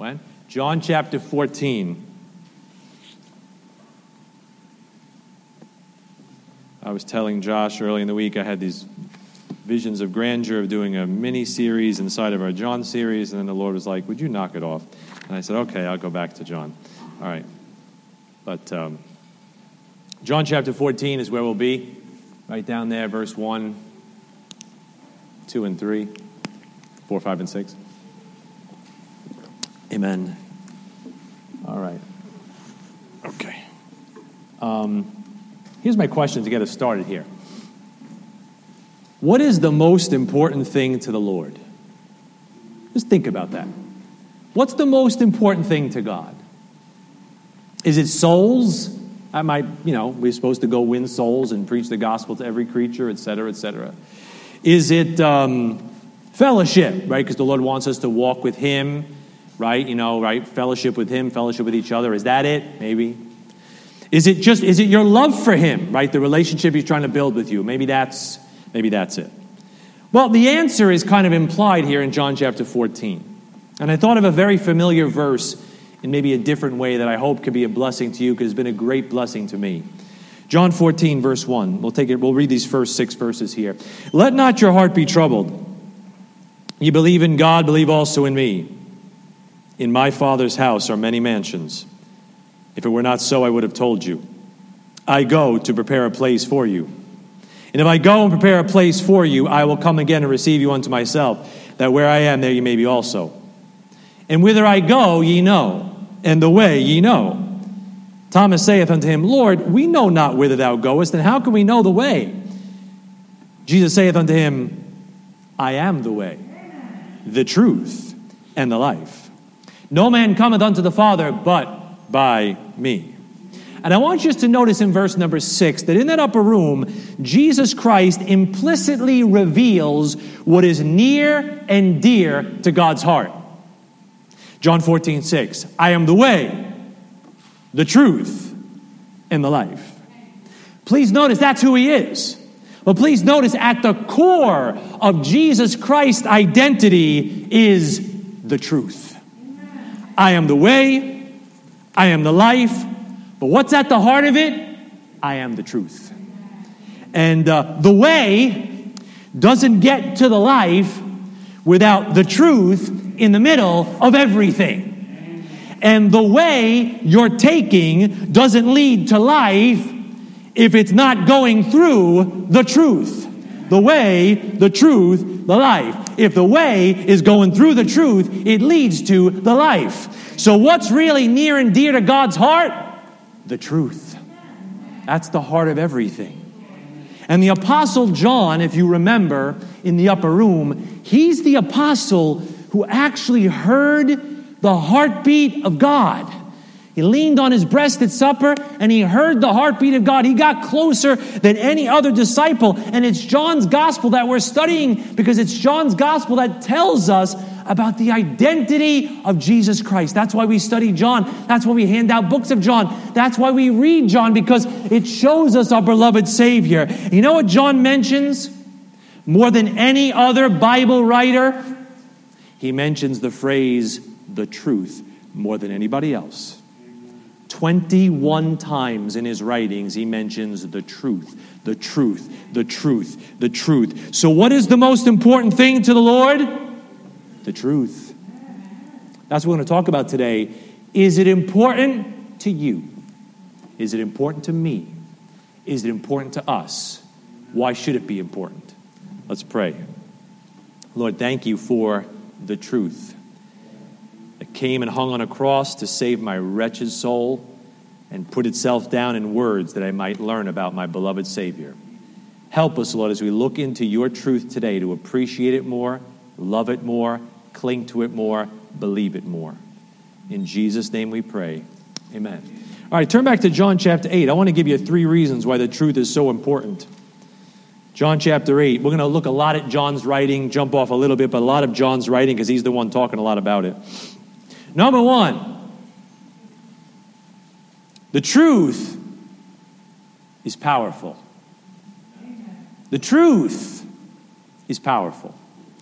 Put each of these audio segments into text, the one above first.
When? John chapter 14. I was telling Josh early in the week I had these visions of grandeur of doing a mini series inside of our John series, and then the Lord was like, Would you knock it off? And I said, Okay, I'll go back to John. All right. But um, John chapter 14 is where we'll be, right down there, verse 1, 2, and 3, 4, 5, and 6. Amen. All right. Okay. Um, here's my question to get us started here. What is the most important thing to the Lord? Just think about that. What's the most important thing to God? Is it souls? I might, you know, we're supposed to go win souls and preach the gospel to every creature, et cetera, et cetera. Is it um, fellowship, right? Because the Lord wants us to walk with Him, right? You know, right? Fellowship with Him, fellowship with each other. Is that it? Maybe. Is it just, is it your love for Him, right? The relationship He's trying to build with you. Maybe that's Maybe that's it. Well, the answer is kind of implied here in John chapter 14. And I thought of a very familiar verse in maybe a different way that I hope could be a blessing to you because it's been a great blessing to me. John 14, verse 1. We'll take it, we'll read these first six verses here. Let not your heart be troubled. You believe in God, believe also in me. In my Father's house are many mansions. If it were not so, I would have told you. I go to prepare a place for you. And if I go and prepare a place for you, I will come again and receive you unto myself, that where I am, there you may be also. And whither I go, ye know, and the way ye know. Thomas saith unto him, Lord, we know not whither thou goest, and how can we know the way? Jesus saith unto him, I am the way, the truth, and the life. No man cometh unto the Father but by me. And I want you to notice in verse number six that in that upper room, Jesus Christ implicitly reveals what is near and dear to God's heart. John 14, 6. I am the way, the truth, and the life. Please notice that's who he is. But please notice at the core of Jesus Christ's identity is the truth. I am the way, I am the life, but what's at the heart of it? I am the truth. And uh, the way doesn't get to the life without the truth in the middle of everything. And the way you're taking doesn't lead to life if it's not going through the truth. The way, the truth, the life. If the way is going through the truth, it leads to the life. So, what's really near and dear to God's heart? the truth. That's the heart of everything. And the Apostle John, if you remember in the upper room, he's the apostle who actually heard the heartbeat of God. He leaned on his breast at supper and he heard the heartbeat of God. He got closer than any other disciple. And it's John's gospel that we're studying because it's John's gospel that tells us about the identity of Jesus Christ. That's why we study John. That's why we hand out books of John. That's why we read John because it shows us our beloved Savior. You know what John mentions more than any other Bible writer? He mentions the phrase, the truth, more than anybody else. 21 times in his writings, he mentions the truth, the truth, the truth, the truth. So, what is the most important thing to the Lord? The truth. That's what we're going to talk about today. Is it important to you? Is it important to me? Is it important to us? Why should it be important? Let's pray. Lord, thank you for the truth came and hung on a cross to save my wretched soul and put itself down in words that I might learn about my beloved Savior. Help us, Lord, as we look into your truth today to appreciate it more, love it more, cling to it more, believe it more. In Jesus' name we pray. Amen. All right, turn back to John chapter 8. I want to give you three reasons why the truth is so important. John chapter 8. We're going to look a lot at John's writing, jump off a little bit, but a lot of John's writing because he's the one talking a lot about it. Number one, the truth is powerful. The truth is powerful.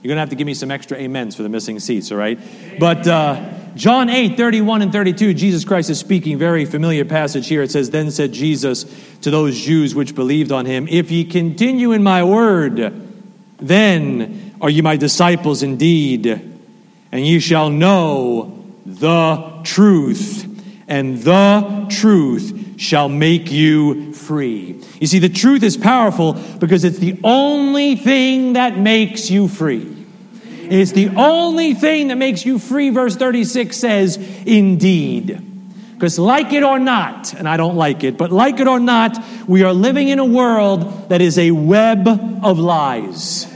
You're going to have to give me some extra amens for the missing seats, all right? But uh, John 8, 31 and 32, Jesus Christ is speaking, very familiar passage here. It says, Then said Jesus to those Jews which believed on him, If ye continue in my word, then are ye my disciples indeed, and ye shall know the truth, and the truth shall make you free. You see, the truth is powerful because it's the only thing that makes you free. It's the only thing that makes you free, verse 36 says, indeed. Because, like it or not, and I don't like it, but like it or not, we are living in a world that is a web of lies.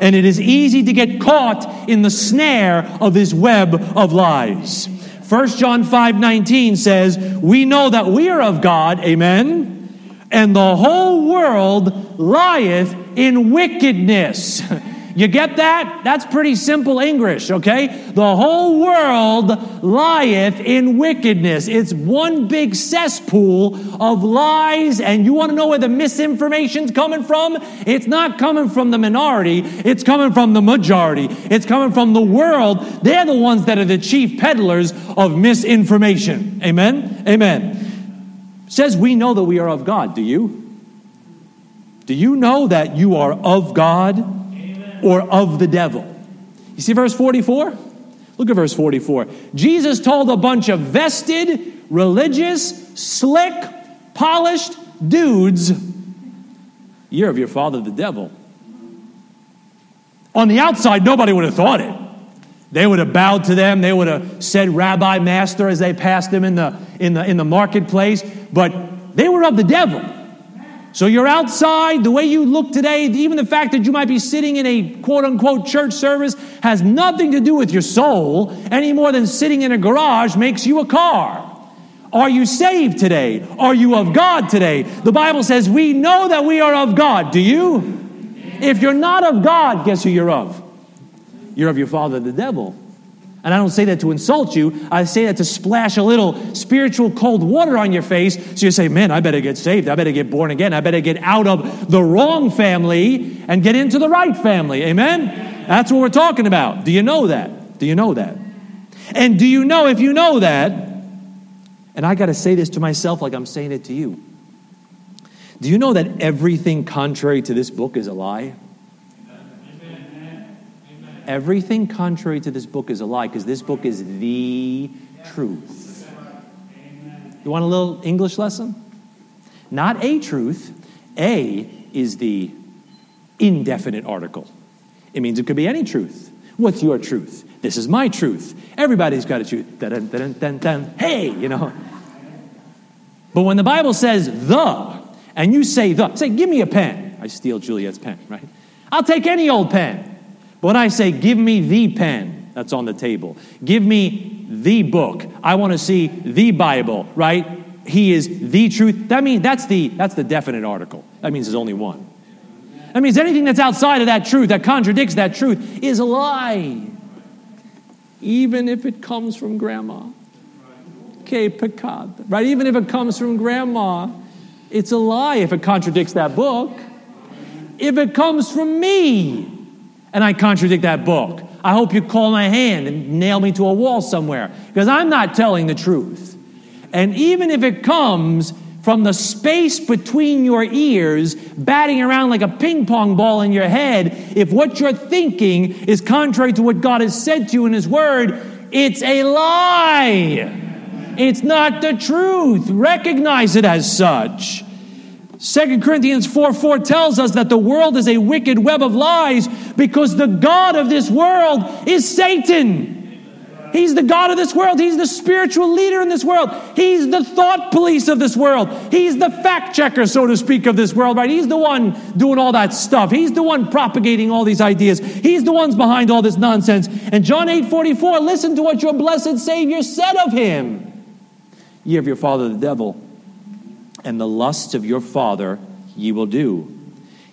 And it is easy to get caught in the snare of this web of lies. 1 John 5 19 says, We know that we are of God, amen, and the whole world lieth in wickedness. You get that? That's pretty simple English, okay? The whole world lieth in wickedness. It's one big cesspool of lies, and you want to know where the misinformation's coming from? It's not coming from the minority, it's coming from the majority. It's coming from the world. They're the ones that are the chief peddlers of misinformation. Amen? Amen. Says we know that we are of God. Do you? Do you know that you are of God? Or of the devil. You see verse 44? Look at verse 44. Jesus told a bunch of vested, religious, slick, polished dudes, You're of your father, the devil. On the outside, nobody would have thought it. They would have bowed to them. They would have said, Rabbi, Master, as they passed them in the, in the, in the marketplace. But they were of the devil. So you're outside, the way you look today, even the fact that you might be sitting in a quote unquote church service has nothing to do with your soul any more than sitting in a garage makes you a car. Are you saved today? Are you of God today? The Bible says we know that we are of God. Do you? If you're not of God, guess who you're of? You're of your father, the devil. And I don't say that to insult you. I say that to splash a little spiritual cold water on your face so you say, man, I better get saved. I better get born again. I better get out of the wrong family and get into the right family. Amen? That's what we're talking about. Do you know that? Do you know that? And do you know if you know that? And I got to say this to myself like I'm saying it to you. Do you know that everything contrary to this book is a lie? Everything contrary to this book is a lie because this book is the truth. You want a little English lesson? Not a truth. A is the indefinite article. It means it could be any truth. What's your truth? This is my truth. Everybody's got a truth. Dun, dun, dun, dun, Hey, you know. But when the Bible says the, and you say the, say, give me a pen. I steal Juliet's pen, right? I'll take any old pen. When I say, give me the pen that's on the table, give me the book, I want to see the Bible, right? He is the truth. That means that's the, that's the definite article. That means there's only one. That means anything that's outside of that truth, that contradicts that truth, is a lie. Even if it comes from grandma. Que pecado. Right? Even if it comes from grandma, it's a lie if it contradicts that book. If it comes from me, and I contradict that book. I hope you call my hand and nail me to a wall somewhere because I'm not telling the truth. And even if it comes from the space between your ears, batting around like a ping pong ball in your head, if what you're thinking is contrary to what God has said to you in His Word, it's a lie. It's not the truth. Recognize it as such. 2 Corinthians 4 4 tells us that the world is a wicked web of lies because the God of this world is Satan. He's the God of this world. He's the spiritual leader in this world. He's the thought police of this world. He's the fact checker, so to speak, of this world, right? He's the one doing all that stuff. He's the one propagating all these ideas. He's the ones behind all this nonsense. And John 8 44, listen to what your blessed Savior said of him. Ye of your father, the devil and the lusts of your father ye will do.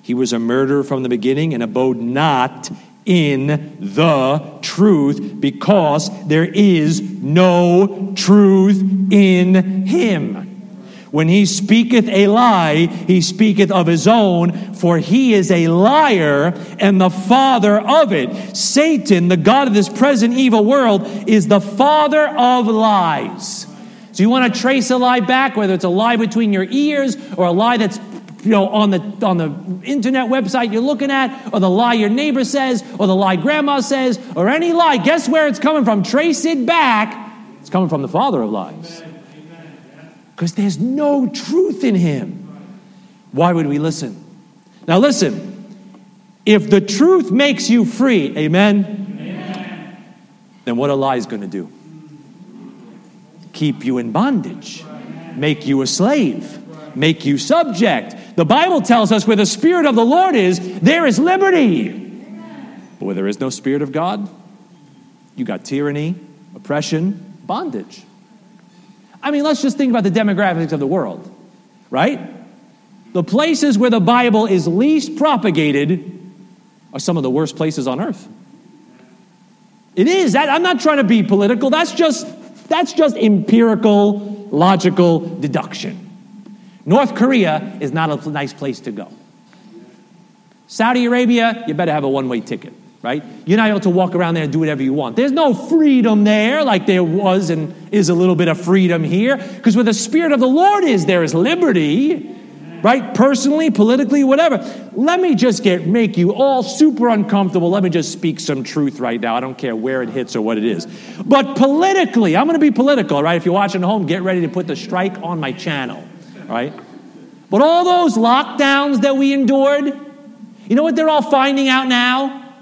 He was a murderer from the beginning and abode not in the truth because there is no truth in him. When he speaketh a lie, he speaketh of his own, for he is a liar and the father of it. Satan, the God of this present evil world, is the father of lies. So you want to trace a lie back, whether it's a lie between your ears or a lie that's you know, on the, on the internet website you're looking at, or the lie your neighbor says, or the lie grandma says, or any lie, guess where it's coming from? Trace it back. It's coming from the father of lies. Because there's no truth in him. Why would we listen? Now, listen. If the truth makes you free, amen, amen. then what a lie is going to do? Keep you in bondage, make you a slave, make you subject, the Bible tells us where the Spirit of the Lord is, there is liberty. But where there is no Spirit of God, you got tyranny, oppression, bondage. I mean, let's just think about the demographics of the world, right? The places where the Bible is least propagated are some of the worst places on earth. It is. I'm not trying to be political. That's just, that's just empirical, logical deduction. North Korea is not a nice place to go. Saudi Arabia, you better have a one way ticket, right? You're not able to walk around there and do whatever you want. There's no freedom there like there was and is a little bit of freedom here, because where the Spirit of the Lord is, there is liberty, right? Personally, politically, whatever. Let me just get make you all super uncomfortable. Let me just speak some truth right now. I don't care where it hits or what it is. But politically, I'm going to be political, right? If you're watching at home, get ready to put the strike on my channel right? But all those lockdowns that we endured, you know what they're all finding out now?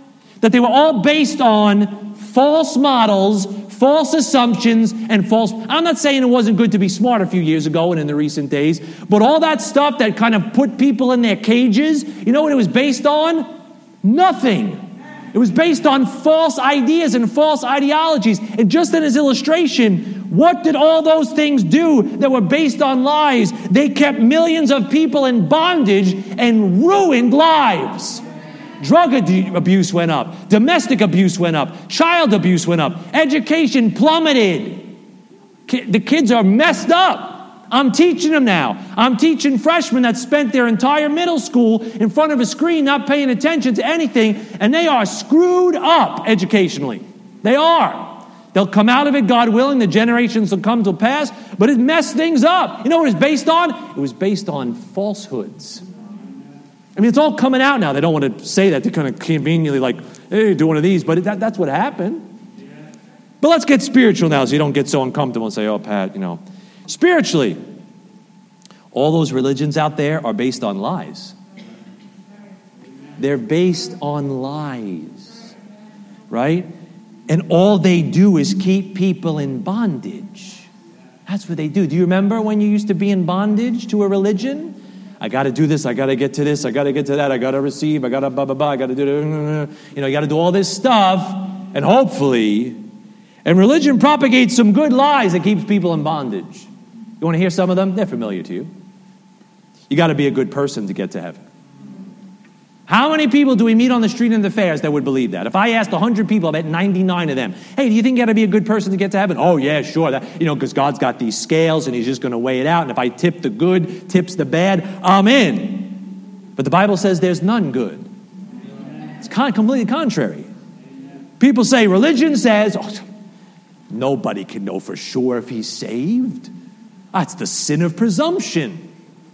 That they were all based on false models, false assumptions, and false. I'm not saying it wasn't good to be smart a few years ago and in the recent days, but all that stuff that kind of put people in their cages, you know what it was based on? Nothing. It was based on false ideas and false ideologies. And just in his illustration, what did all those things do that were based on lies? They kept millions of people in bondage and ruined lives. Drug abuse went up, domestic abuse went up, child abuse went up, education plummeted. The kids are messed up. I'm teaching them now. I'm teaching freshmen that spent their entire middle school in front of a screen not paying attention to anything, and they are screwed up educationally. They are. They'll come out of it, God willing. The generations will come to pass, but it messed things up. You know what it was based on? It was based on falsehoods. I mean, it's all coming out now. They don't want to say that. They're kind of conveniently like, hey, do one of these, but that, that's what happened. But let's get spiritual now so you don't get so uncomfortable and say, oh, Pat, you know. Spiritually, all those religions out there are based on lies. They're based on lies, right? And all they do is keep people in bondage. That's what they do. Do you remember when you used to be in bondage to a religion? I got to do this. I got to get to this. I got to get to that. I got to receive. I got to blah, blah, blah. I got to do, you know, you got to do all this stuff. And hopefully, and religion propagates some good lies that keeps people in bondage. You want to hear some of them? They're familiar to you. You got to be a good person to get to heaven. How many people do we meet on the street in the fairs that would believe that? If I asked 100 people, I bet 99 of them, hey, do you think you got to be a good person to get to heaven? Oh, yeah, sure. That, you know, because God's got these scales and He's just going to weigh it out. And if I tip the good, tips the bad, I'm in. But the Bible says there's none good. It's con- completely contrary. People say religion says, oh, nobody can know for sure if he's saved. That's the sin of presumption,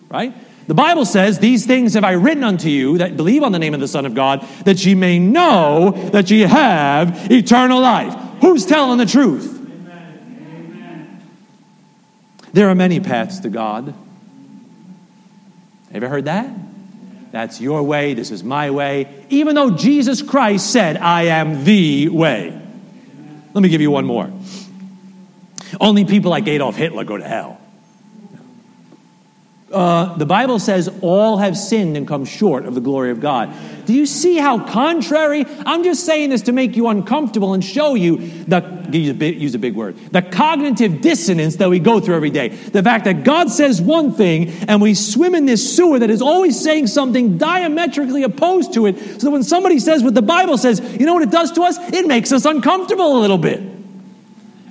right? The Bible says, These things have I written unto you that believe on the name of the Son of God, that ye may know that ye have eternal life. Who's telling the truth? There are many paths to God. Have you ever heard that? That's your way, this is my way. Even though Jesus Christ said, I am the way. Let me give you one more. Only people like Adolf Hitler go to hell uh, the Bible says all have sinned and come short of the glory of God. Do you see how contrary? I'm just saying this to make you uncomfortable and show you the use a, big, use a big word the cognitive dissonance that we go through every day. The fact that God says one thing and we swim in this sewer that is always saying something diametrically opposed to it. So that when somebody says what the Bible says, you know what it does to us? It makes us uncomfortable a little bit.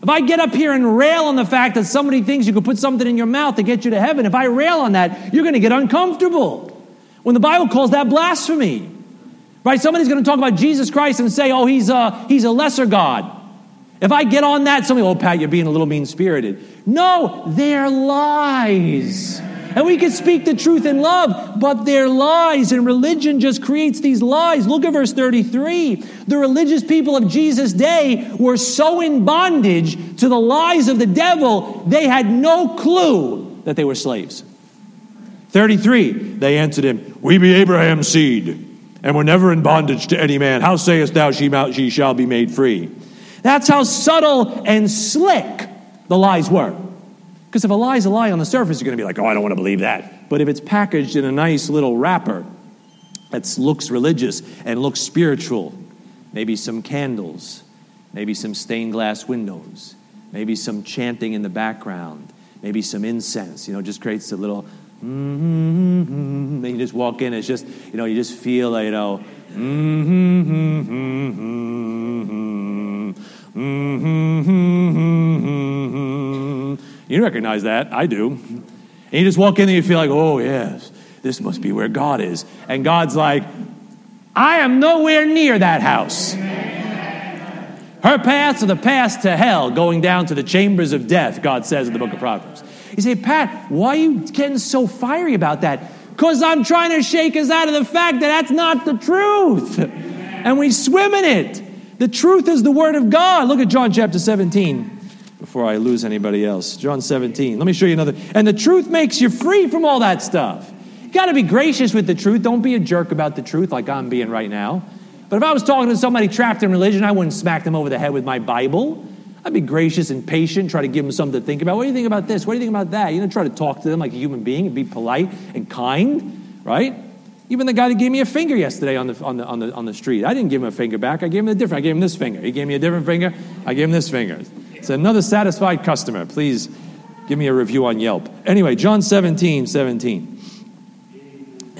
If I get up here and rail on the fact that somebody thinks you could put something in your mouth to get you to heaven, if I rail on that, you're going to get uncomfortable. When the Bible calls that blasphemy. Right? Somebody's going to talk about Jesus Christ and say, oh, he's a, he's a lesser God. If I get on that, somebody, oh, Pat, you're being a little mean spirited. No, they're lies. And we can speak the truth in love, but they're lies, and religion just creates these lies. Look at verse 33. The religious people of Jesus' day were so in bondage to the lies of the devil, they had no clue that they were slaves. 33, they answered him, We be Abraham's seed, and were never in bondage to any man. How sayest thou, she shall be made free? That's how subtle and slick the lies were. Because if a lie is a lie on the surface, you're going to be like, oh, I don't want to believe that. But if it's packaged in a nice little wrapper that looks religious and looks spiritual, maybe some candles, maybe some stained glass windows, maybe some chanting in the background, maybe some incense, you know, just creates a little, mm-hmm, mm-hmm. you just walk in, it's just, you know, you just feel, you know, mm-hmm, mm-hmm, you recognize that. I do. And you just walk in and you feel like, oh, yes, this must be where God is. And God's like, I am nowhere near that house. Her paths are the paths to hell, going down to the chambers of death, God says in the book of Proverbs. You say, Pat, why are you getting so fiery about that? Because I'm trying to shake us out of the fact that that's not the truth. And we swim in it. The truth is the Word of God. Look at John chapter 17 before I lose anybody else. John 17. Let me show you another. And the truth makes you free from all that stuff. You got to be gracious with the truth. Don't be a jerk about the truth like I'm being right now. But if I was talking to somebody trapped in religion, I wouldn't smack them over the head with my Bible. I'd be gracious and patient, try to give them something to think about. What do you think about this? What do you think about that? You know, try to talk to them like a human being and be polite and kind, right? Even the guy that gave me a finger yesterday on the, on the, on the, on the street, I didn't give him a finger back. I gave him a different. I gave him this finger. He gave me a different finger. I gave him this finger. It's another satisfied customer. Please give me a review on Yelp. Anyway, John 17, 17.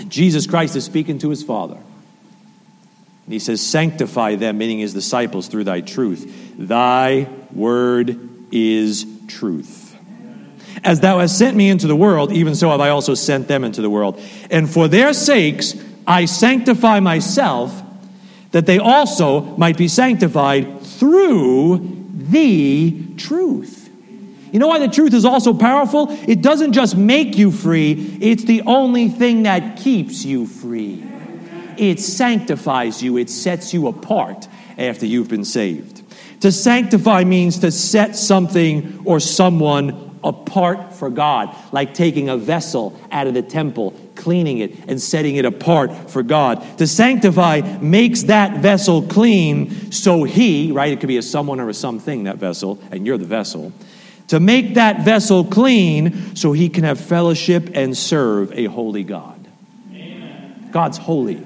Jesus Christ is speaking to his Father. And he says, Sanctify them, meaning his disciples, through thy truth. Thy word is truth. As thou hast sent me into the world, even so have I also sent them into the world. And for their sakes I sanctify myself, that they also might be sanctified through the truth. You know why the truth is also powerful? It doesn't just make you free, it's the only thing that keeps you free. It sanctifies you, it sets you apart after you've been saved. To sanctify means to set something or someone apart for God, like taking a vessel out of the temple, cleaning it, and setting it apart for God. To sanctify makes that vessel clean so he, right, it could be a someone or a something, that vessel, and you're the vessel. To make that vessel clean so he can have fellowship and serve a holy God. Amen. God's holy.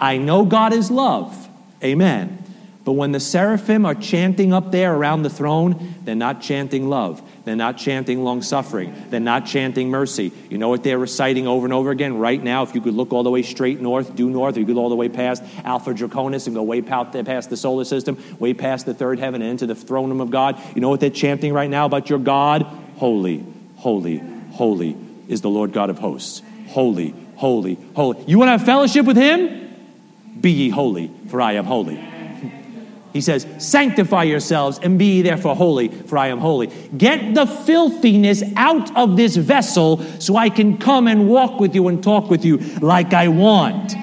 I know God is love. Amen. But when the seraphim are chanting up there around the throne, they're not chanting love. They're not chanting long suffering. They're not chanting mercy. You know what they're reciting over and over again right now? If you could look all the way straight north, due north, or you could go all the way past Alpha Draconis and go way past the solar system, way past the third heaven and into the throne room of God. You know what they're chanting right now about your God? Holy, holy, holy is the Lord God of hosts. Holy, holy, holy. You want to have fellowship with Him? Be ye holy, for I am holy. He says, Sanctify yourselves and be therefore holy, for I am holy. Get the filthiness out of this vessel so I can come and walk with you and talk with you like I want.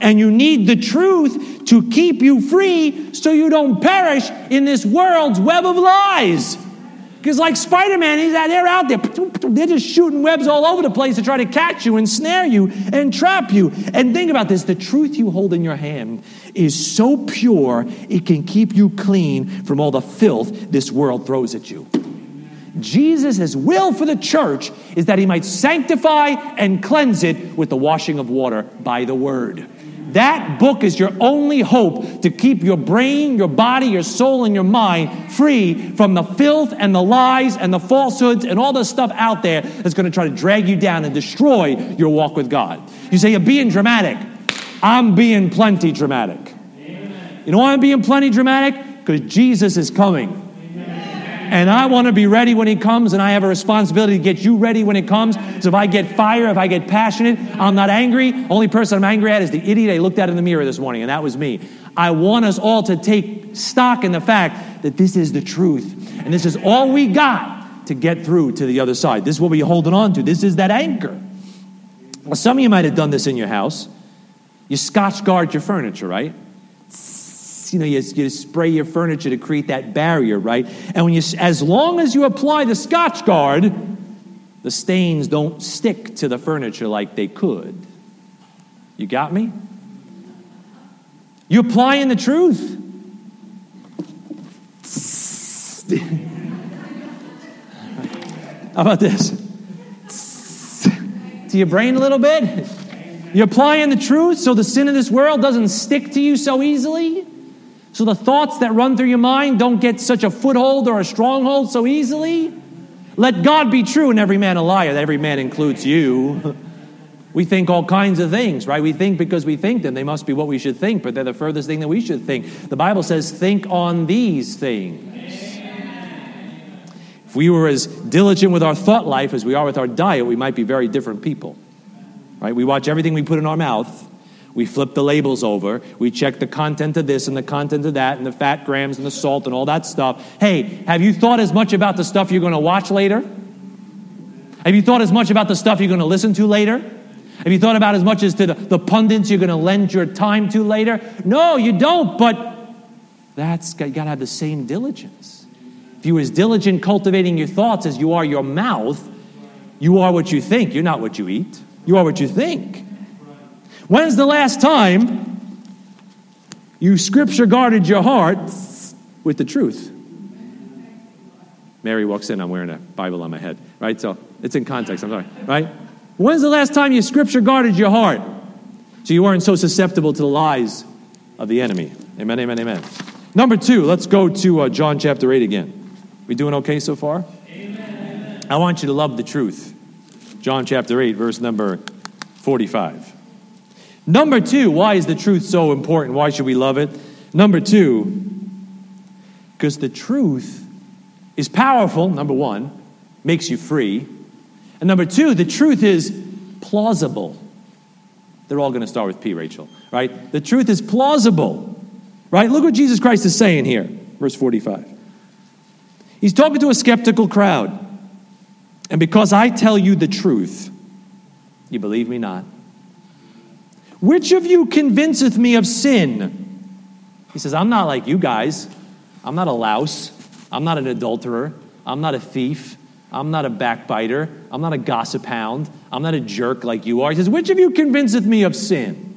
And you need the truth to keep you free so you don't perish in this world's web of lies. Because, like Spider Man, he's out there out there. They're just shooting webs all over the place to try to catch you and snare you and trap you. And think about this the truth you hold in your hand is so pure, it can keep you clean from all the filth this world throws at you. Jesus' will for the church is that he might sanctify and cleanse it with the washing of water by the word. That book is your only hope to keep your brain, your body, your soul, and your mind free from the filth and the lies and the falsehoods and all the stuff out there that's going to try to drag you down and destroy your walk with God. You say, You're being dramatic. I'm being plenty dramatic. Amen. You know why I'm being plenty dramatic? Because Jesus is coming. And I want to be ready when He comes, and I have a responsibility to get you ready when it comes. So if I get fire, if I get passionate, I'm not angry. Only person I'm angry at is the idiot I looked at in the mirror this morning, and that was me. I want us all to take stock in the fact that this is the truth, and this is all we got to get through to the other side. This is what we're holding on to. This is that anchor. Well, some of you might have done this in your house. You scotch guard your furniture, right? You know, you, you spray your furniture to create that barrier, right? And when you, as long as you apply the scotch guard, the stains don't stick to the furniture like they could. You got me? You applying the truth. How about this? To your brain a little bit? You're applying the truth so the sin of this world doesn't stick to you so easily? So the thoughts that run through your mind don't get such a foothold or a stronghold so easily? Let God be true and every man a liar. Every man includes you. We think all kinds of things, right? We think because we think them, they must be what we should think, but they're the furthest thing that we should think. The Bible says, think on these things. If we were as diligent with our thought life as we are with our diet, we might be very different people. Right? We watch everything we put in our mouth. We flip the labels over. We check the content of this and the content of that and the fat grams and the salt and all that stuff. Hey, have you thought as much about the stuff you're going to watch later? Have you thought as much about the stuff you're going to listen to later? Have you thought about as much as to the, the pundits you're going to lend your time to later? No, you don't, but that's you got to have the same diligence. If you are as diligent cultivating your thoughts as you are your mouth, you are what you think. You're not what you eat. You are what you think. When's the last time you scripture guarded your heart with the truth? Mary walks in, I'm wearing a Bible on my head, right? So it's in context, I'm sorry, right? When's the last time you scripture guarded your heart so you weren't so susceptible to the lies of the enemy? Amen, amen, amen. Number two, let's go to uh, John chapter 8 again. We doing okay so far? Amen. I want you to love the truth. John chapter 8, verse number 45. Number two, why is the truth so important? Why should we love it? Number two, because the truth is powerful, number one, makes you free. And number two, the truth is plausible. They're all going to start with P, Rachel, right? The truth is plausible, right? Look what Jesus Christ is saying here, verse 45. He's talking to a skeptical crowd. And because I tell you the truth, you believe me not. Which of you convinceth me of sin? He says, I'm not like you guys. I'm not a louse. I'm not an adulterer. I'm not a thief. I'm not a backbiter. I'm not a gossip hound. I'm not a jerk like you are. He says, Which of you convinceth me of sin?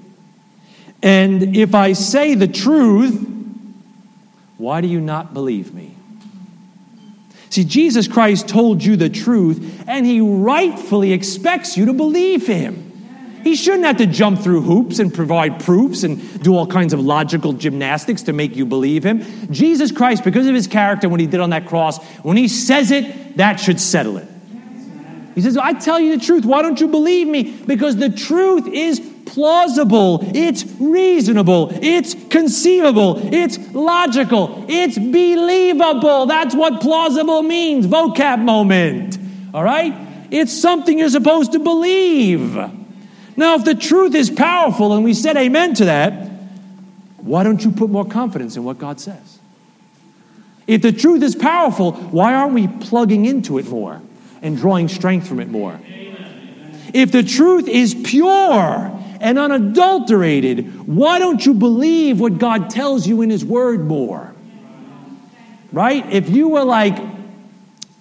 And if I say the truth, why do you not believe me? See, Jesus Christ told you the truth, and he rightfully expects you to believe him. He shouldn't have to jump through hoops and provide proofs and do all kinds of logical gymnastics to make you believe him. Jesus Christ, because of his character, what he did on that cross, when he says it, that should settle it. He says, I tell you the truth. Why don't you believe me? Because the truth is plausible, it's reasonable, it's conceivable, it's logical, it's believable. That's what plausible means. Vocab moment. All right? It's something you're supposed to believe. Now, if the truth is powerful and we said amen to that, why don't you put more confidence in what God says? If the truth is powerful, why aren't we plugging into it more and drawing strength from it more? If the truth is pure and unadulterated, why don't you believe what God tells you in His Word more? Right? If you were like,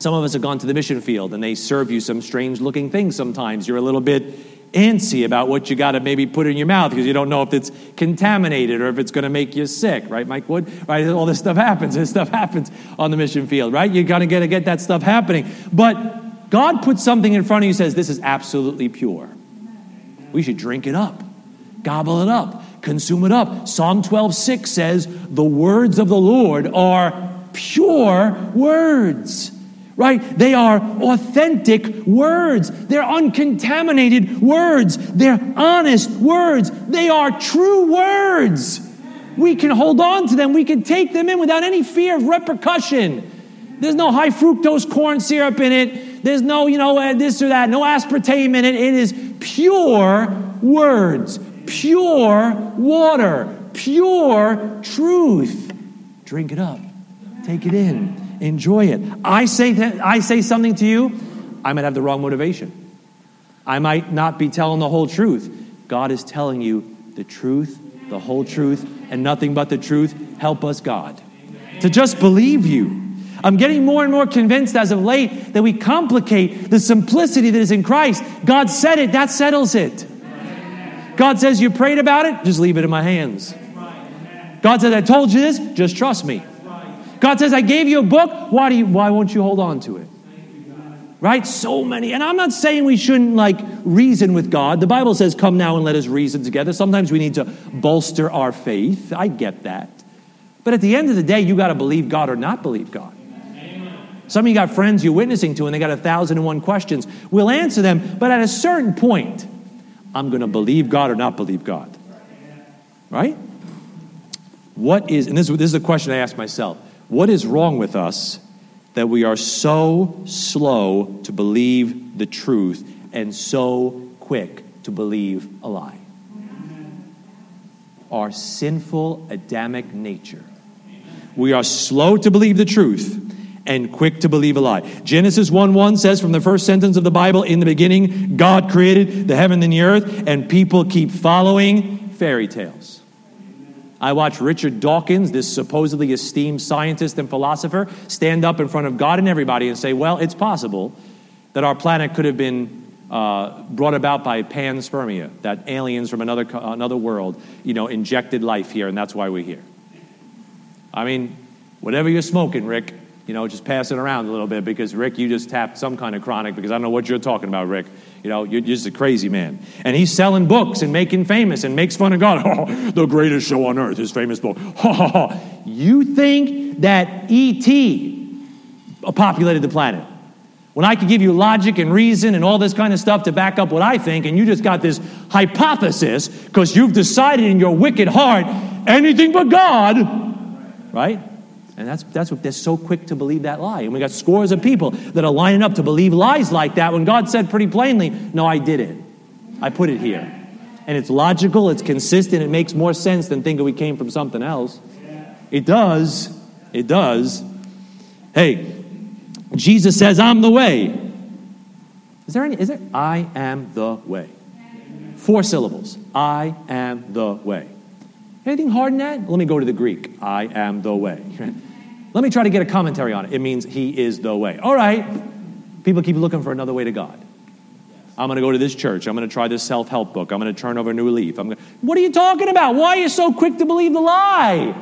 some of us have gone to the mission field and they serve you some strange looking things sometimes. You're a little bit antsy about what you got to maybe put in your mouth because you don't know if it's contaminated or if it's going to make you sick, right, Mike Wood? Right? All this stuff happens. This stuff happens on the mission field, right? You got to get to get that stuff happening. But God puts something in front of you says this is absolutely pure. We should drink it up, gobble it up, consume it up. Psalm 12, 6 says, The words of the Lord are pure words right? They are authentic words. They're uncontaminated words. They're honest words. They are true words. We can hold on to them. We can take them in without any fear of repercussion. There's no high fructose corn syrup in it. There's no, you know, uh, this or that, no aspartame in it. It is pure words, pure water, pure truth. Drink it up. Take it in. Enjoy it. I say that I say something to you, I might have the wrong motivation. I might not be telling the whole truth. God is telling you the truth, the whole truth, and nothing but the truth. Help us, God, to just believe you. I'm getting more and more convinced as of late that we complicate the simplicity that is in Christ. God said it, that settles it. God says, You prayed about it, just leave it in my hands. God says, I told you this, just trust me. God says, I gave you a book, why, do you, why won't you hold on to it? Right? So many. And I'm not saying we shouldn't like reason with God. The Bible says, Come now and let us reason together. Sometimes we need to bolster our faith. I get that. But at the end of the day, you got to believe God or not believe God. Some of you got friends you're witnessing to and they got a thousand and one questions. We'll answer them, but at a certain point, I'm going to believe God or not believe God. Right? What is, and this, this is a question I ask myself what is wrong with us that we are so slow to believe the truth and so quick to believe a lie? Our sinful Adamic nature. We are slow to believe the truth and quick to believe a lie. Genesis 1 1 says from the first sentence of the Bible, in the beginning, God created the heaven and the earth, and people keep following fairy tales. I watched Richard Dawkins, this supposedly esteemed scientist and philosopher, stand up in front of God and everybody and say, Well, it's possible that our planet could have been uh, brought about by panspermia, that aliens from another, another world, you know, injected life here, and that's why we're here. I mean, whatever you're smoking, Rick, you know, just pass it around a little bit because, Rick, you just tapped some kind of chronic because I don't know what you're talking about, Rick. You know, you're just a crazy man. And he's selling books and making famous and makes fun of God. Oh, the greatest show on earth, his famous book. you think that E.T. populated the planet? When I could give you logic and reason and all this kind of stuff to back up what I think, and you just got this hypothesis because you've decided in your wicked heart anything but God, right? And that's, that's what they're so quick to believe that lie. And we got scores of people that are lining up to believe lies like that when God said pretty plainly, No, I did it. I put it here. And it's logical, it's consistent, it makes more sense than thinking we came from something else. It does. It does. Hey, Jesus says, I'm the way. Is there any, is there? I am the way. Four syllables. I am the way. Anything hard in that? Let me go to the Greek. I am the way. Let me try to get a commentary on it. It means He is the way. All right. People keep looking for another way to God. I'm going to go to this church. I'm going to try this self help book. I'm going to turn over a new leaf. I'm going to... What are you talking about? Why are you so quick to believe the lie?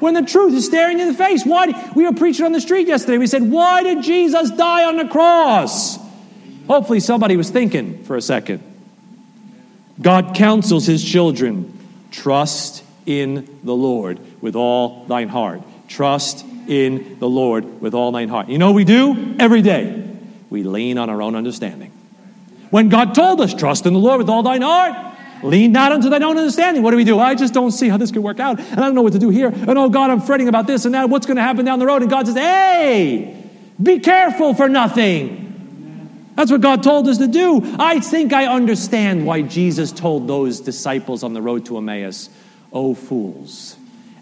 When the truth is staring you in the face. Why? We were preaching on the street yesterday. We said, Why did Jesus die on the cross? Hopefully, somebody was thinking for a second. God counsels his children trust in the Lord with all thine heart. Trust in the Lord with all thine heart. You know we do every day? We lean on our own understanding. When God told us, trust in the Lord with all thine heart, lean not unto thine own understanding. What do we do? I just don't see how this could work out, and I don't know what to do here. And oh God, I'm fretting about this and that. What's going to happen down the road? And God says, hey, be careful for nothing. That's what God told us to do. I think I understand why Jesus told those disciples on the road to Emmaus, oh fools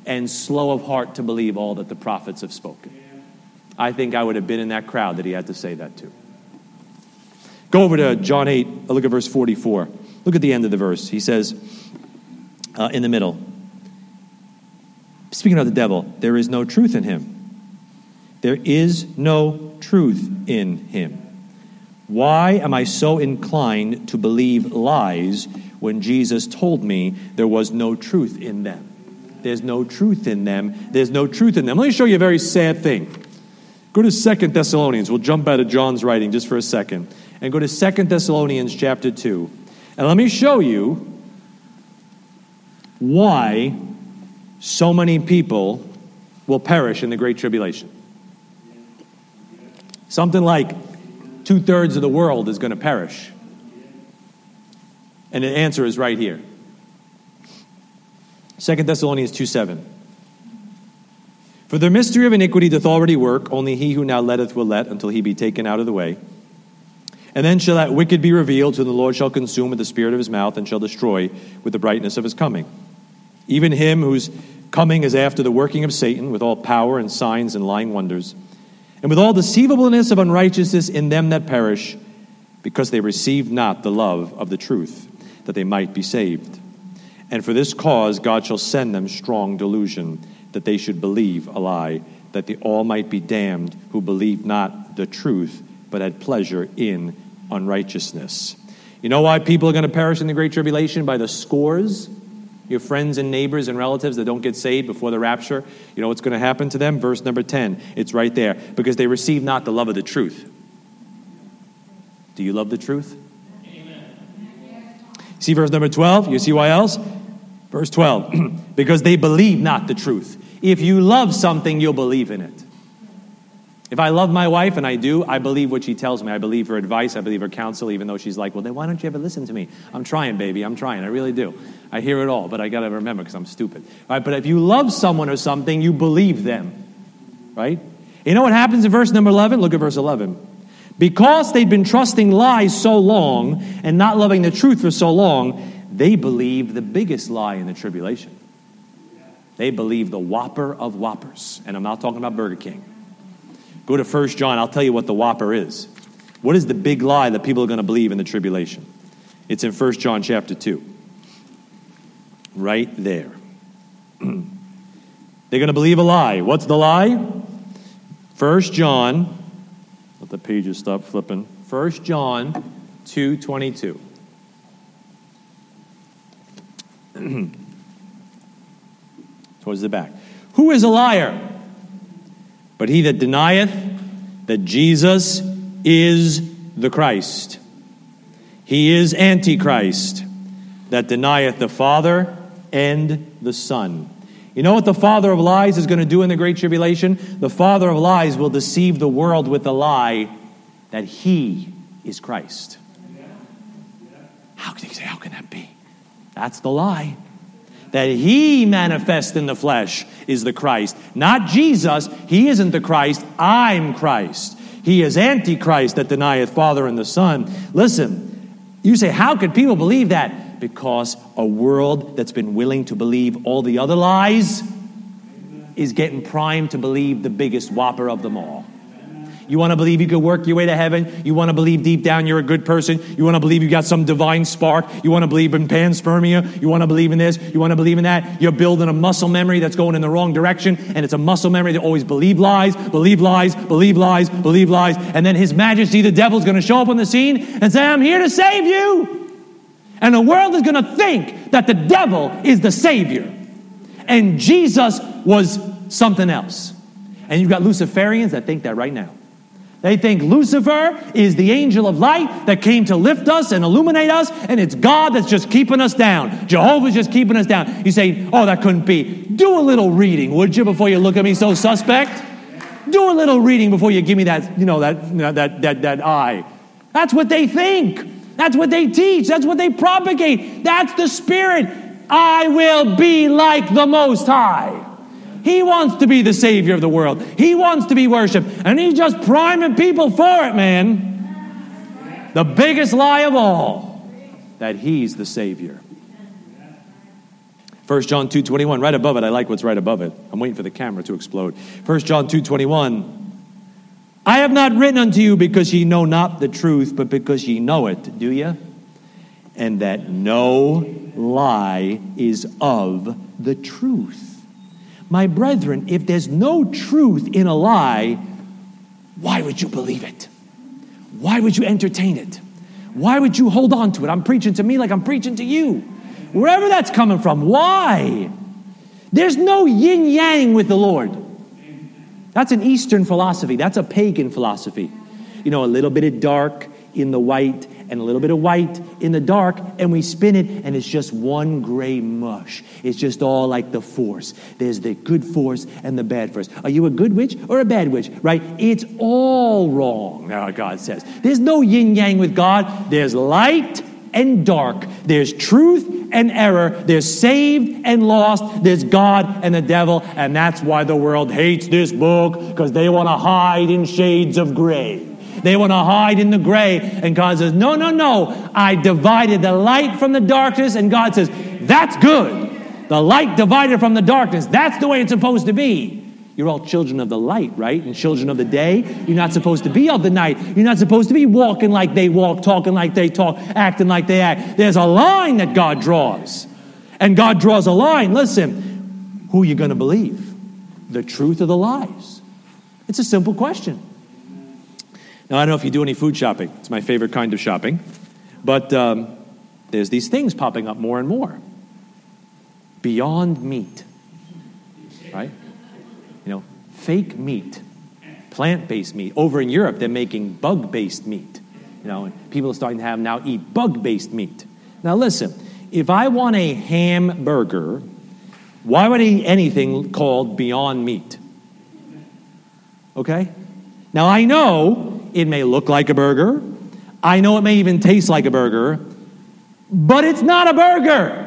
and slow of heart to believe all that the prophets have spoken. I think I would have been in that crowd that he had to say that to. Go over to John 8, look at verse 44. Look at the end of the verse. He says, uh, in the middle, speaking of the devil, there is no truth in him. There is no truth in him. Why am I so inclined to believe lies when Jesus told me there was no truth in them? There's no truth in them. There's no truth in them. Let me show you a very sad thing. Go to Second Thessalonians. We'll jump out of John's writing just for a second. And go to Second Thessalonians chapter 2. And let me show you why so many people will perish in the Great Tribulation. Something like two thirds of the world is going to perish. And the answer is right here. 2 Thessalonians 2 7. For the mystery of iniquity doth already work, only he who now letteth will let until he be taken out of the way. And then shall that wicked be revealed, whom the Lord shall consume with the spirit of his mouth, and shall destroy with the brightness of his coming. Even him whose coming is after the working of Satan, with all power and signs and lying wonders, and with all deceivableness of unrighteousness in them that perish, because they received not the love of the truth, that they might be saved. And for this cause God shall send them strong delusion that they should believe a lie, that they all might be damned who believed not the truth, but had pleasure in unrighteousness. You know why people are going to perish in the Great Tribulation? By the scores. Your friends and neighbors and relatives that don't get saved before the rapture, you know what's going to happen to them? Verse number 10. It's right there. Because they receive not the love of the truth. Do you love the truth? See verse number 12? You see why else? Verse 12. because they believe not the truth. If you love something, you'll believe in it. If I love my wife, and I do, I believe what she tells me. I believe her advice. I believe her counsel, even though she's like, well, then why don't you ever listen to me? I'm trying, baby. I'm trying. I really do. I hear it all, but I got to remember because I'm stupid. Right? But if you love someone or something, you believe them. Right? You know what happens in verse number 11? Look at verse 11. Because they've been trusting lies so long and not loving the truth for so long, they believe the biggest lie in the tribulation. They believe the whopper of whoppers. And I'm not talking about Burger King. Go to 1 John, I'll tell you what the whopper is. What is the big lie that people are going to believe in the tribulation? It's in 1 John chapter 2. Right there. They're going to believe a lie. What's the lie? 1 John, let the pages stop flipping. 1 John 2.22. towards the back. Who is a liar? But he that denieth that Jesus is the Christ. He is Antichrist that denieth the Father and the Son. You know what the father of lies is going to do in the Great Tribulation? The father of lies will deceive the world with the lie that he is Christ. How can, you say, how can that be? That's the lie that he manifest in the flesh is the Christ. Not Jesus. He isn't the Christ. I'm Christ. He is Antichrist that denieth Father and the Son. Listen, you say, how could people believe that? Because a world that's been willing to believe all the other lies is getting primed to believe the biggest whopper of them all. You want to believe you could work your way to heaven. You want to believe deep down you're a good person. You want to believe you got some divine spark. You want to believe in panspermia. You want to believe in this. You want to believe in that. You're building a muscle memory that's going in the wrong direction. And it's a muscle memory to always believe lies, believe lies, believe lies, believe lies. And then His Majesty, the devil's going to show up on the scene and say, I'm here to save you. And the world is going to think that the devil is the Savior. And Jesus was something else. And you've got Luciferians that think that right now. They think Lucifer is the angel of light that came to lift us and illuminate us, and it's God that's just keeping us down. Jehovah's just keeping us down. You say, oh, that couldn't be. Do a little reading, would you, before you look at me so suspect? Do a little reading before you give me that, you know, that, you know, that, that, that eye. That's what they think. That's what they teach. That's what they propagate. That's the spirit. I will be like the Most High. He wants to be the Savior of the world. He wants to be worshiped. And he's just priming people for it, man. The biggest lie of all that he's the Savior. 1 John 2.21, right above it. I like what's right above it. I'm waiting for the camera to explode. 1 John 2.21, I have not written unto you because ye know not the truth, but because ye know it. Do ye? And that no lie is of the truth. My brethren, if there's no truth in a lie, why would you believe it? Why would you entertain it? Why would you hold on to it? I'm preaching to me like I'm preaching to you. Wherever that's coming from, why? There's no yin yang with the Lord. That's an Eastern philosophy, that's a pagan philosophy. You know, a little bit of dark in the white and a little bit of white in the dark, and we spin it, and it's just one gray mush. It's just all like the force. There's the good force and the bad force. Are you a good witch or a bad witch? Right? It's all wrong, God says. There's no yin yang with God. There's light and dark. There's truth and error. There's saved and lost. There's God and the devil. And that's why the world hates this book because they want to hide in shades of gray. They want to hide in the gray. And God says, No, no, no. I divided the light from the darkness. And God says, That's good. The light divided from the darkness. That's the way it's supposed to be. You're all children of the light, right? And children of the day. You're not supposed to be of the night. You're not supposed to be walking like they walk, talking like they talk, acting like they act. There's a line that God draws. And God draws a line. Listen, who are you going to believe? The truth or the lies? It's a simple question. Now, I don't know if you do any food shopping. It's my favorite kind of shopping. But um, there's these things popping up more and more. Beyond meat, right? Fake meat, plant based meat. Over in Europe, they're making bug based meat. You know, and people are starting to have now eat bug based meat. Now, listen, if I want a hamburger, why would I eat anything called Beyond Meat? Okay? Now, I know it may look like a burger, I know it may even taste like a burger, but it's not a burger.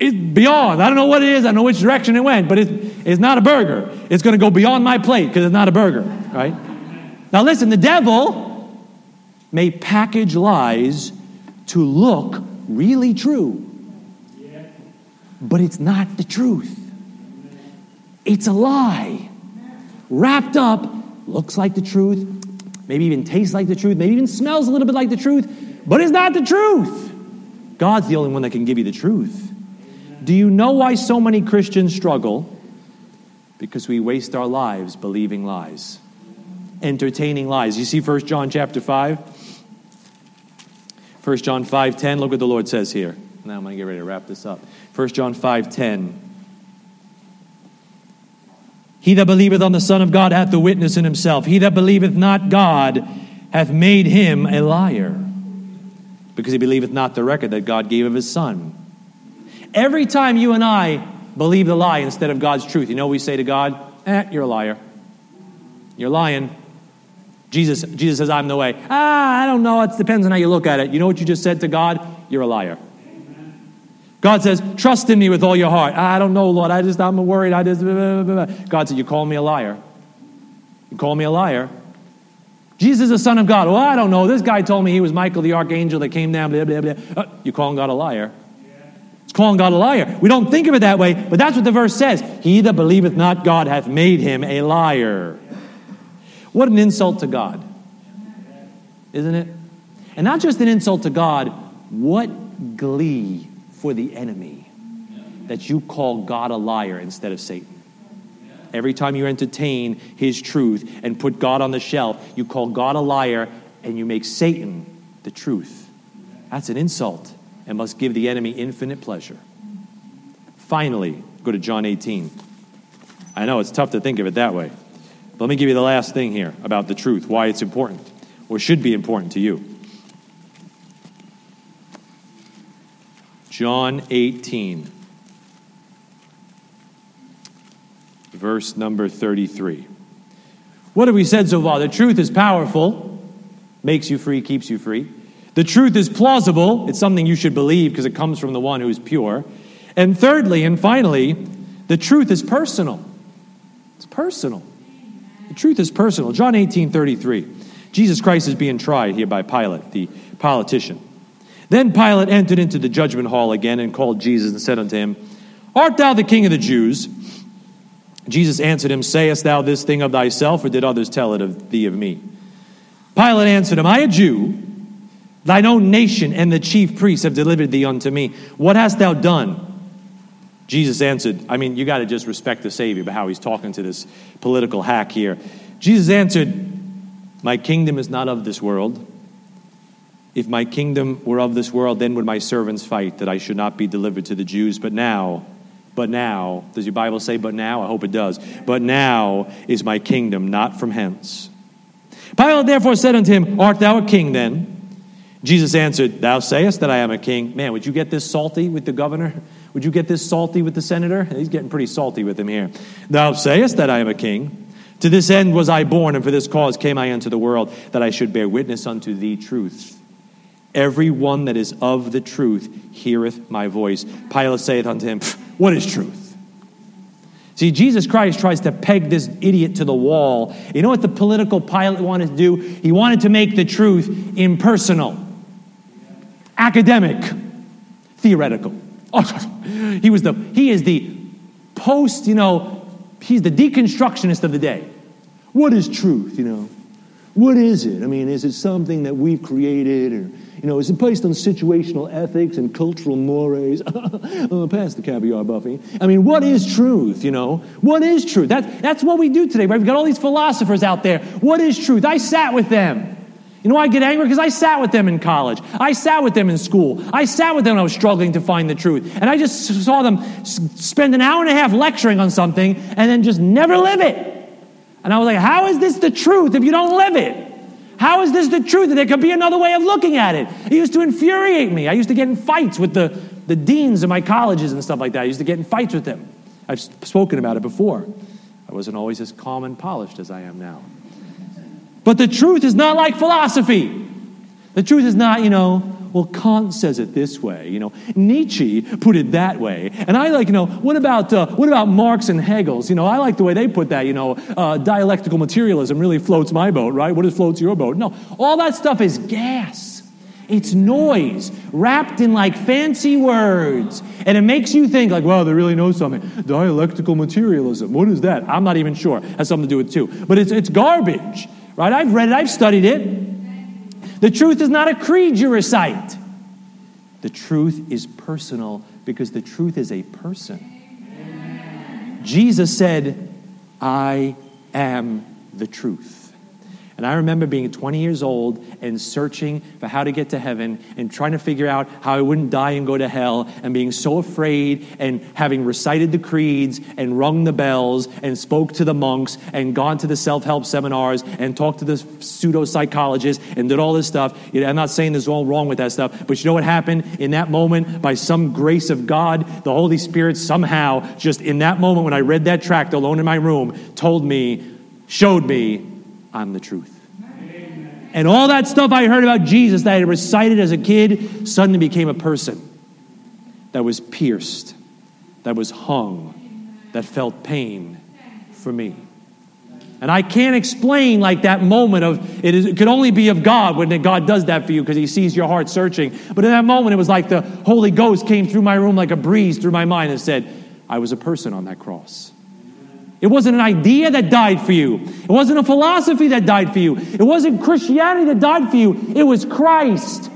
It's beyond. I don't know what it is. I know which direction it went, but it's, it's not a burger. It's going to go beyond my plate because it's not a burger, right? Now, listen, the devil may package lies to look really true, but it's not the truth. It's a lie wrapped up, looks like the truth, maybe even tastes like the truth, maybe even smells a little bit like the truth, but it's not the truth. God's the only one that can give you the truth. Do you know why so many Christians struggle? Because we waste our lives believing lies, entertaining lies. You see 1 John chapter 5? 1 John 5:10, look what the Lord says here. Now I'm going to get ready to wrap this up. 1 John 5:10. He that believeth on the Son of God hath the witness in himself. He that believeth not God hath made him a liar, because he believeth not the record that God gave of his Son. Every time you and I believe the lie instead of God's truth, you know we say to God, eh, you're a liar. You're lying. Jesus, Jesus says, I'm the way. Ah, I don't know. It depends on how you look at it. You know what you just said to God? You're a liar. God says, trust in me with all your heart. Ah, I don't know, Lord. I just, I'm worried. I just, blah, blah, blah. God said, you call me a liar. You call me a liar. Jesus is the Son of God. Well, I don't know. This guy told me he was Michael the archangel that came down. Blah, blah, blah. Uh, you calling God a liar calling God a liar. We don't think of it that way, but that's what the verse says. He that believeth not God hath made him a liar. What an insult to God, isn't it? And not just an insult to God, what glee for the enemy that you call God a liar instead of Satan. Every time you entertain his truth and put God on the shelf, you call God a liar and you make Satan the truth. That's an insult and must give the enemy infinite pleasure. Finally, go to John 18. I know it's tough to think of it that way. But let me give you the last thing here about the truth, why it's important, or should be important to you. John 18, verse number 33. What have we said so far? The truth is powerful, makes you free, keeps you free. The truth is plausible. It's something you should believe because it comes from the one who is pure. And thirdly and finally, the truth is personal. It's personal. The truth is personal. John 18 33. Jesus Christ is being tried here by Pilate, the politician. Then Pilate entered into the judgment hall again and called Jesus and said unto him, Art thou the king of the Jews? Jesus answered him, Sayest thou this thing of thyself, or did others tell it of thee of me? Pilate answered him, I a Jew Thine own nation and the chief priests have delivered thee unto me. What hast thou done? Jesus answered, I mean, you got to just respect the Savior, but how he's talking to this political hack here. Jesus answered, My kingdom is not of this world. If my kingdom were of this world, then would my servants fight that I should not be delivered to the Jews. But now, but now, does your Bible say, but now? I hope it does. But now is my kingdom not from hence. Pilate therefore said unto him, Art thou a king then? Jesus answered, Thou sayest that I am a king. Man, would you get this salty with the governor? Would you get this salty with the senator? He's getting pretty salty with him here. Thou sayest that I am a king. To this end was I born, and for this cause came I into the world, that I should bear witness unto thee truth. Every one that is of the truth heareth my voice. Pilate saith unto him, What is truth? See, Jesus Christ tries to peg this idiot to the wall. You know what the political Pilate wanted to do? He wanted to make the truth impersonal, academic, theoretical. Oh, he was the he is the post, you know, he's the deconstructionist of the day. What is truth, you know? What is it? I mean, is it something that we've created or you know, is it based on situational ethics and cultural mores? oh, pass the caviar, Buffy. I mean, what is truth, you know? What is truth? That, that's what we do today, right? We've got all these philosophers out there. What is truth? I sat with them. You know why I get angry? Because I sat with them in college. I sat with them in school. I sat with them when I was struggling to find the truth. And I just saw them spend an hour and a half lecturing on something and then just never live it. And I was like, how is this the truth if you don't live it? How is this the truth? That there could be another way of looking at it. It used to infuriate me. I used to get in fights with the, the deans of my colleges and stuff like that. I used to get in fights with them. I've spoken about it before. I wasn't always as calm and polished as I am now. But the truth is not like philosophy. The truth is not, you know, well, Kant says it this way. You know, Nietzsche put it that way. And I like, you know, what about, uh, what about Marx and Hegel's? You know, I like the way they put that. You know, uh, dialectical materialism really floats my boat, right? What floats your boat? No, all that stuff is gas. It's noise wrapped in like fancy words. And it makes you think, like, wow, they really know something. Dialectical materialism. What is that? I'm not even sure. It has something to do with it too. But it's, it's garbage, right? I've read it, I've studied it. The truth is not a creed you recite. The truth is personal because the truth is a person. Jesus said, I am the truth. And I remember being 20 years old and searching for how to get to heaven and trying to figure out how I wouldn't die and go to hell and being so afraid and having recited the creeds and rung the bells and spoke to the monks and gone to the self help seminars and talked to the pseudo psychologists and did all this stuff. I'm not saying there's all wrong with that stuff, but you know what happened in that moment? By some grace of God, the Holy Spirit somehow, just in that moment when I read that tract alone in my room, told me, showed me I'm the truth. And all that stuff I heard about Jesus that I recited as a kid suddenly became a person that was pierced, that was hung, that felt pain for me. And I can't explain like that moment of it, is, it could only be of God when God does that for you because He sees your heart searching. But in that moment, it was like the Holy Ghost came through my room like a breeze through my mind and said, I was a person on that cross. It wasn't an idea that died for you. It wasn't a philosophy that died for you. It wasn't Christianity that died for you. It was Christ.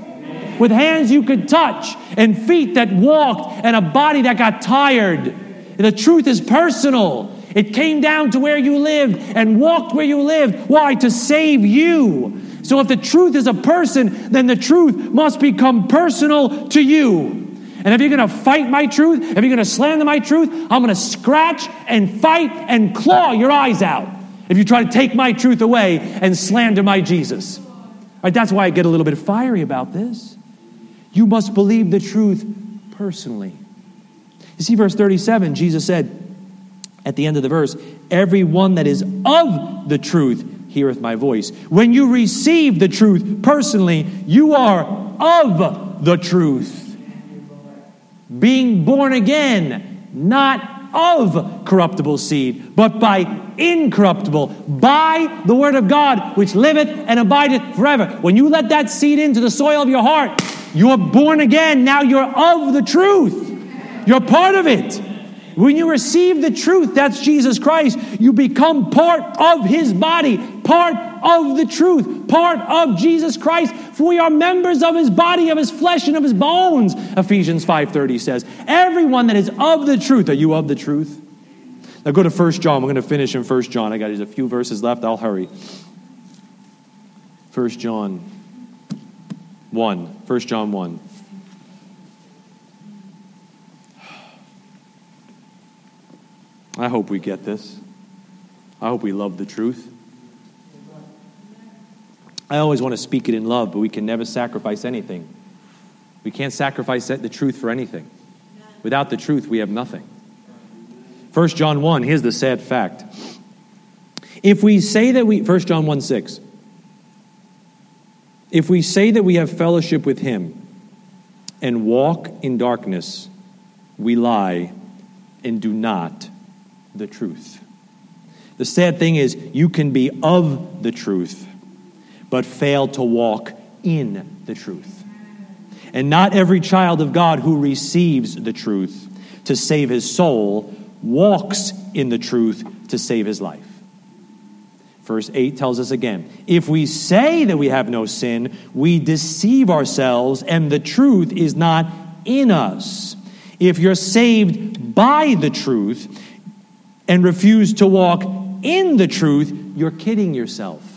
With hands you could touch, and feet that walked, and a body that got tired. The truth is personal. It came down to where you lived and walked where you lived. Why? To save you. So if the truth is a person, then the truth must become personal to you. And if you're going to fight my truth, if you're going to slander my truth, I'm going to scratch and fight and claw your eyes out if you try to take my truth away and slander my Jesus. Right, that's why I get a little bit fiery about this. You must believe the truth personally. You see, verse 37, Jesus said at the end of the verse, Everyone that is of the truth heareth my voice. When you receive the truth personally, you are of the truth being born again, not of corruptible seed, but by incorruptible, by the word of God, which liveth and abideth forever. When you let that seed into the soil of your heart, you're born again. Now you're of the truth. You're part of it. When you receive the truth, that's Jesus Christ, you become part of his body, part of the truth, part of Jesus Christ, for we are members of his body, of his flesh, and of his bones. Ephesians 5:30 says, Everyone that is of the truth, are you of the truth? Now go to 1 John. We're going to finish in 1 John. I got just a few verses left. I'll hurry. 1 John 1. 1 John 1. I hope we get this. I hope we love the truth. I always want to speak it in love, but we can never sacrifice anything. We can't sacrifice the truth for anything. Without the truth, we have nothing. 1 John 1, here's the sad fact. If we say that we, 1 John 1 6, If we say that we have fellowship with him and walk in darkness, we lie and do not the truth. The sad thing is, you can be of the truth, but fail to walk in the truth. And not every child of God who receives the truth to save his soul walks in the truth to save his life. Verse 8 tells us again if we say that we have no sin, we deceive ourselves, and the truth is not in us. If you're saved by the truth and refuse to walk in the truth, you're kidding yourself.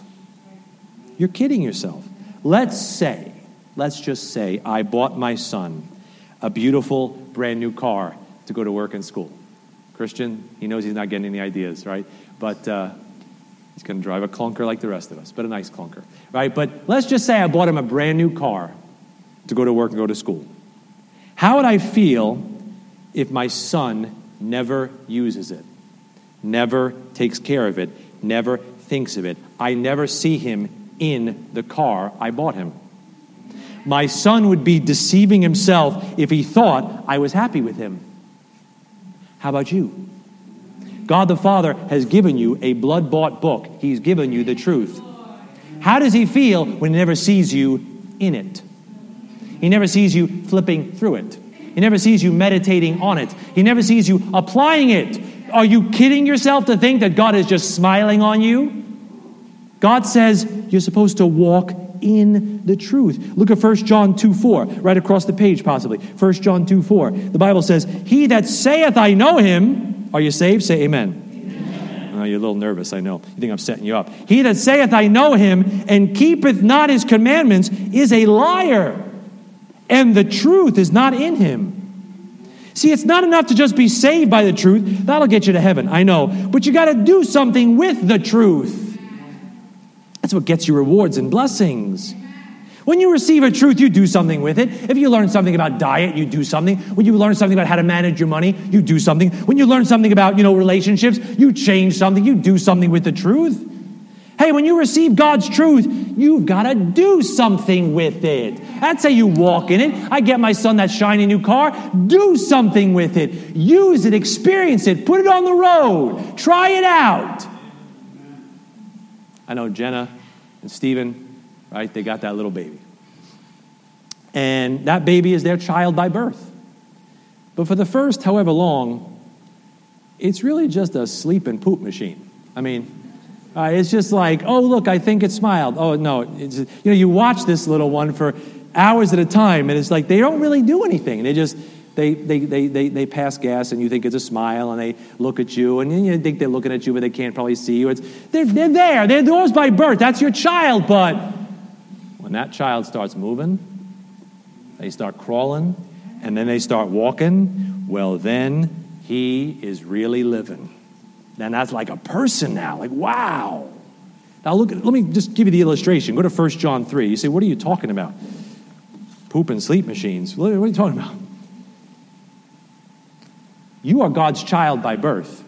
You're kidding yourself. Let's say, let's just say, I bought my son a beautiful brand new car to go to work and school. Christian, he knows he's not getting any ideas, right? But uh, He's going to drive a clunker like the rest of us, but a nice clunker, right? But let's just say I bought him a brand new car to go to work and go to school. How would I feel if my son never uses it, never takes care of it, never thinks of it? I never see him in the car I bought him. My son would be deceiving himself if he thought I was happy with him. How about you? God the Father has given you a blood bought book, He's given you the truth. How does He feel when He never sees you in it? He never sees you flipping through it. He never sees you meditating on it. He never sees you applying it. Are you kidding yourself to think that God is just smiling on you? God says you're supposed to walk in the truth. Look at 1 John 2 4, right across the page, possibly. 1 John 2 4. The Bible says, He that saith, I know him, are you saved? Say amen. amen. Oh, you're a little nervous, I know. You think I'm setting you up. He that saith, I know him, and keepeth not his commandments, is a liar, and the truth is not in him. See, it's not enough to just be saved by the truth. That'll get you to heaven, I know. But you got to do something with the truth. That's what gets you rewards and blessings. When you receive a truth, you do something with it. If you learn something about diet, you do something. When you learn something about how to manage your money, you do something. When you learn something about, you know, relationships, you change something, you do something with the truth. Hey, when you receive God's truth, you've got to do something with it. That's how you walk in it. I get my son that shiny new car. Do something with it. Use it, experience it, put it on the road, try it out. I know Jenna and Stephen right? They got that little baby. And that baby is their child by birth. But for the first however long, it's really just a sleep and poop machine. I mean, uh, it's just like, oh, look, I think it smiled. Oh, no. It's, you know, you watch this little one for hours at a time, and it's like they don't really do anything. They just, they, they, they, they, they pass gas, and you think it's a smile, and they look at you, and you think they're looking at you, but they can't probably see you. It's, they're, they're there. They're yours by birth. That's your child, but when that child starts moving, they start crawling, and then they start walking, well, then he is really living. Then that's like a person now. Like, wow. Now, look, let me just give you the illustration. Go to 1 John 3. You say, what are you talking about? Poop and sleep machines. What are you talking about? You are God's child by birth.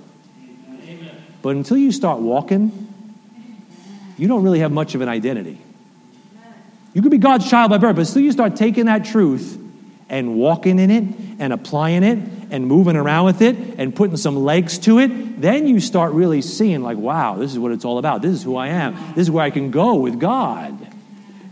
But until you start walking, you don't really have much of an identity. You could be God's child by birth, but still you start taking that truth and walking in it and applying it and moving around with it and putting some legs to it, then you start really seeing, like, wow, this is what it's all about. This is who I am. This is where I can go with God.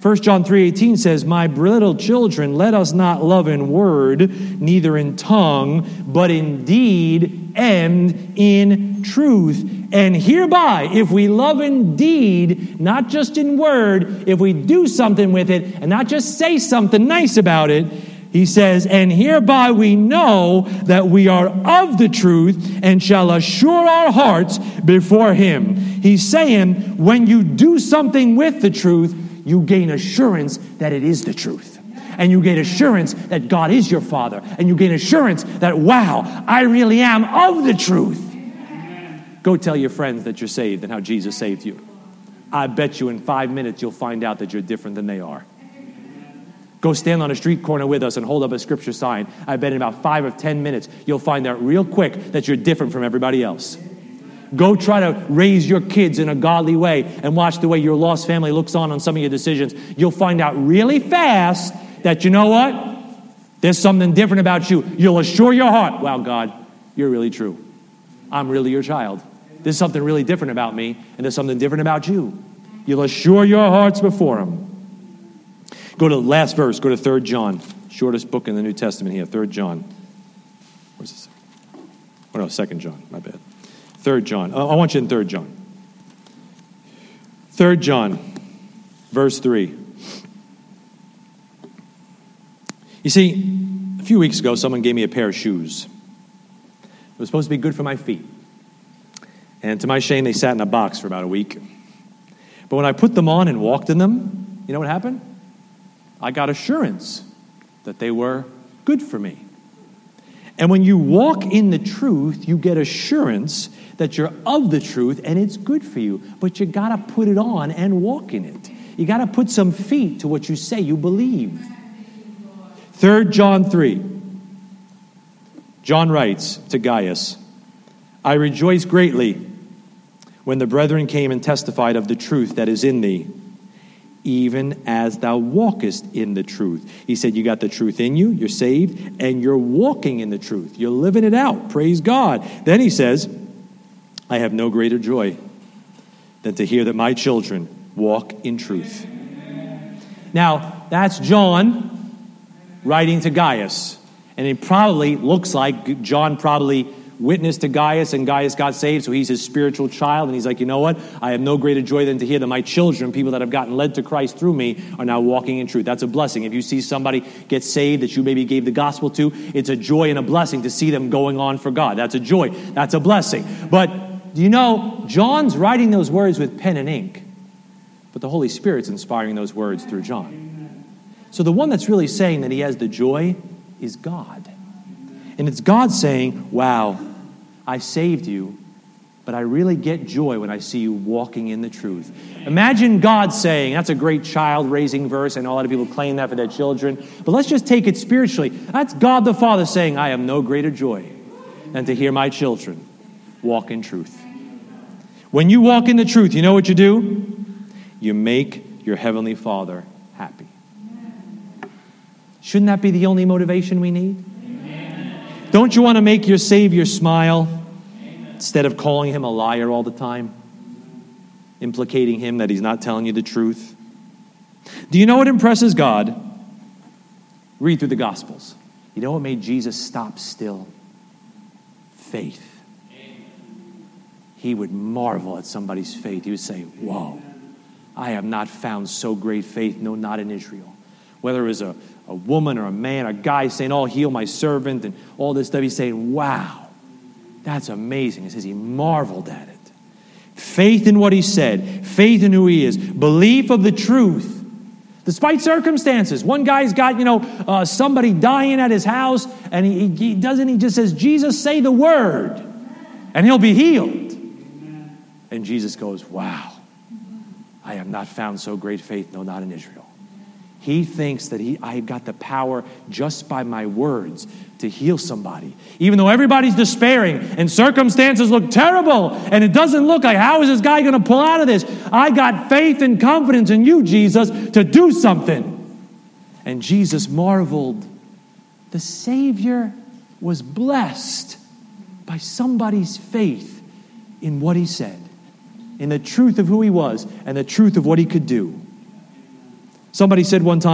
1 John 3:18 says, "My little children, let us not love in word, neither in tongue, but in deed and in truth." And hereby, if we love in deed, not just in word, if we do something with it and not just say something nice about it, he says, And hereby we know that we are of the truth and shall assure our hearts before him. He's saying, when you do something with the truth, you gain assurance that it is the truth. And you gain assurance that God is your Father. And you gain assurance that, wow, I really am of the truth. Go tell your friends that you're saved and how Jesus saved you. I bet you in five minutes you'll find out that you're different than they are. Go stand on a street corner with us and hold up a scripture sign. I bet in about five or ten minutes you'll find out real quick that you're different from everybody else. Go try to raise your kids in a godly way and watch the way your lost family looks on on some of your decisions. You'll find out really fast that you know what? There's something different about you. You'll assure your heart, wow, God, you're really true. I'm really your child. There's something really different about me, and there's something different about you. You'll assure your hearts before Him. Go to the last verse, go to 3 John, shortest book in the New Testament here, 3 John. Where's this? Oh, no, 2 John, my bad. 3 John. I want you in 3 John. 3 John, verse 3. You see, a few weeks ago, someone gave me a pair of shoes. It was supposed to be good for my feet. And to my shame, they sat in a box for about a week. But when I put them on and walked in them, you know what happened? I got assurance that they were good for me. And when you walk in the truth, you get assurance that you're of the truth and it's good for you. But you got to put it on and walk in it. You got to put some feet to what you say you believe. 3 John 3. John writes to Gaius I rejoice greatly when the brethren came and testified of the truth that is in thee, even as thou walkest in the truth. He said, You got the truth in you, you're saved, and you're walking in the truth. You're living it out. Praise God. Then he says, I have no greater joy than to hear that my children walk in truth. Now, that's John writing to Gaius. And it probably looks like John probably witnessed to Gaius, and Gaius got saved, so he's his spiritual child. And he's like, you know what? I have no greater joy than to hear that my children, people that have gotten led to Christ through me, are now walking in truth. That's a blessing. If you see somebody get saved that you maybe gave the gospel to, it's a joy and a blessing to see them going on for God. That's a joy. That's a blessing. But do you know, John's writing those words with pen and ink, but the Holy Spirit's inspiring those words through John. So the one that's really saying that he has the joy is God. And it's God saying, Wow, I saved you, but I really get joy when I see you walking in the truth. Imagine God saying, That's a great child raising verse, and a lot of people claim that for their children. But let's just take it spiritually. That's God the Father saying, I have no greater joy than to hear my children walk in truth. When you walk in the truth, you know what you do? You make your Heavenly Father happy. Shouldn't that be the only motivation we need? Amen. Don't you want to make your Savior smile Amen. instead of calling him a liar all the time? Implicating him that he's not telling you the truth? Do you know what impresses God? Read through the Gospels. You know what made Jesus stop still? Faith. He would marvel at somebody's faith. He would say, Whoa, I have not found so great faith, no, not in Israel. Whether it was a a woman or a man, a guy saying, Oh, heal my servant, and all this stuff. He's saying, Wow, that's amazing. He says he marveled at it. Faith in what he said, faith in who he is, belief of the truth. Despite circumstances, one guy's got you know uh, somebody dying at his house, and he, he doesn't. He just says, "Jesus, say the word, and he'll be healed." And Jesus goes, "Wow, I have not found so great faith, no, not in Israel." He thinks that he, I've got the power just by my words to heal somebody. Even though everybody's despairing and circumstances look terrible and it doesn't look like, how is this guy going to pull out of this? I got faith and confidence in you, Jesus, to do something. And Jesus marveled. The Savior was blessed by somebody's faith in what he said, in the truth of who he was and the truth of what he could do. Somebody said one time,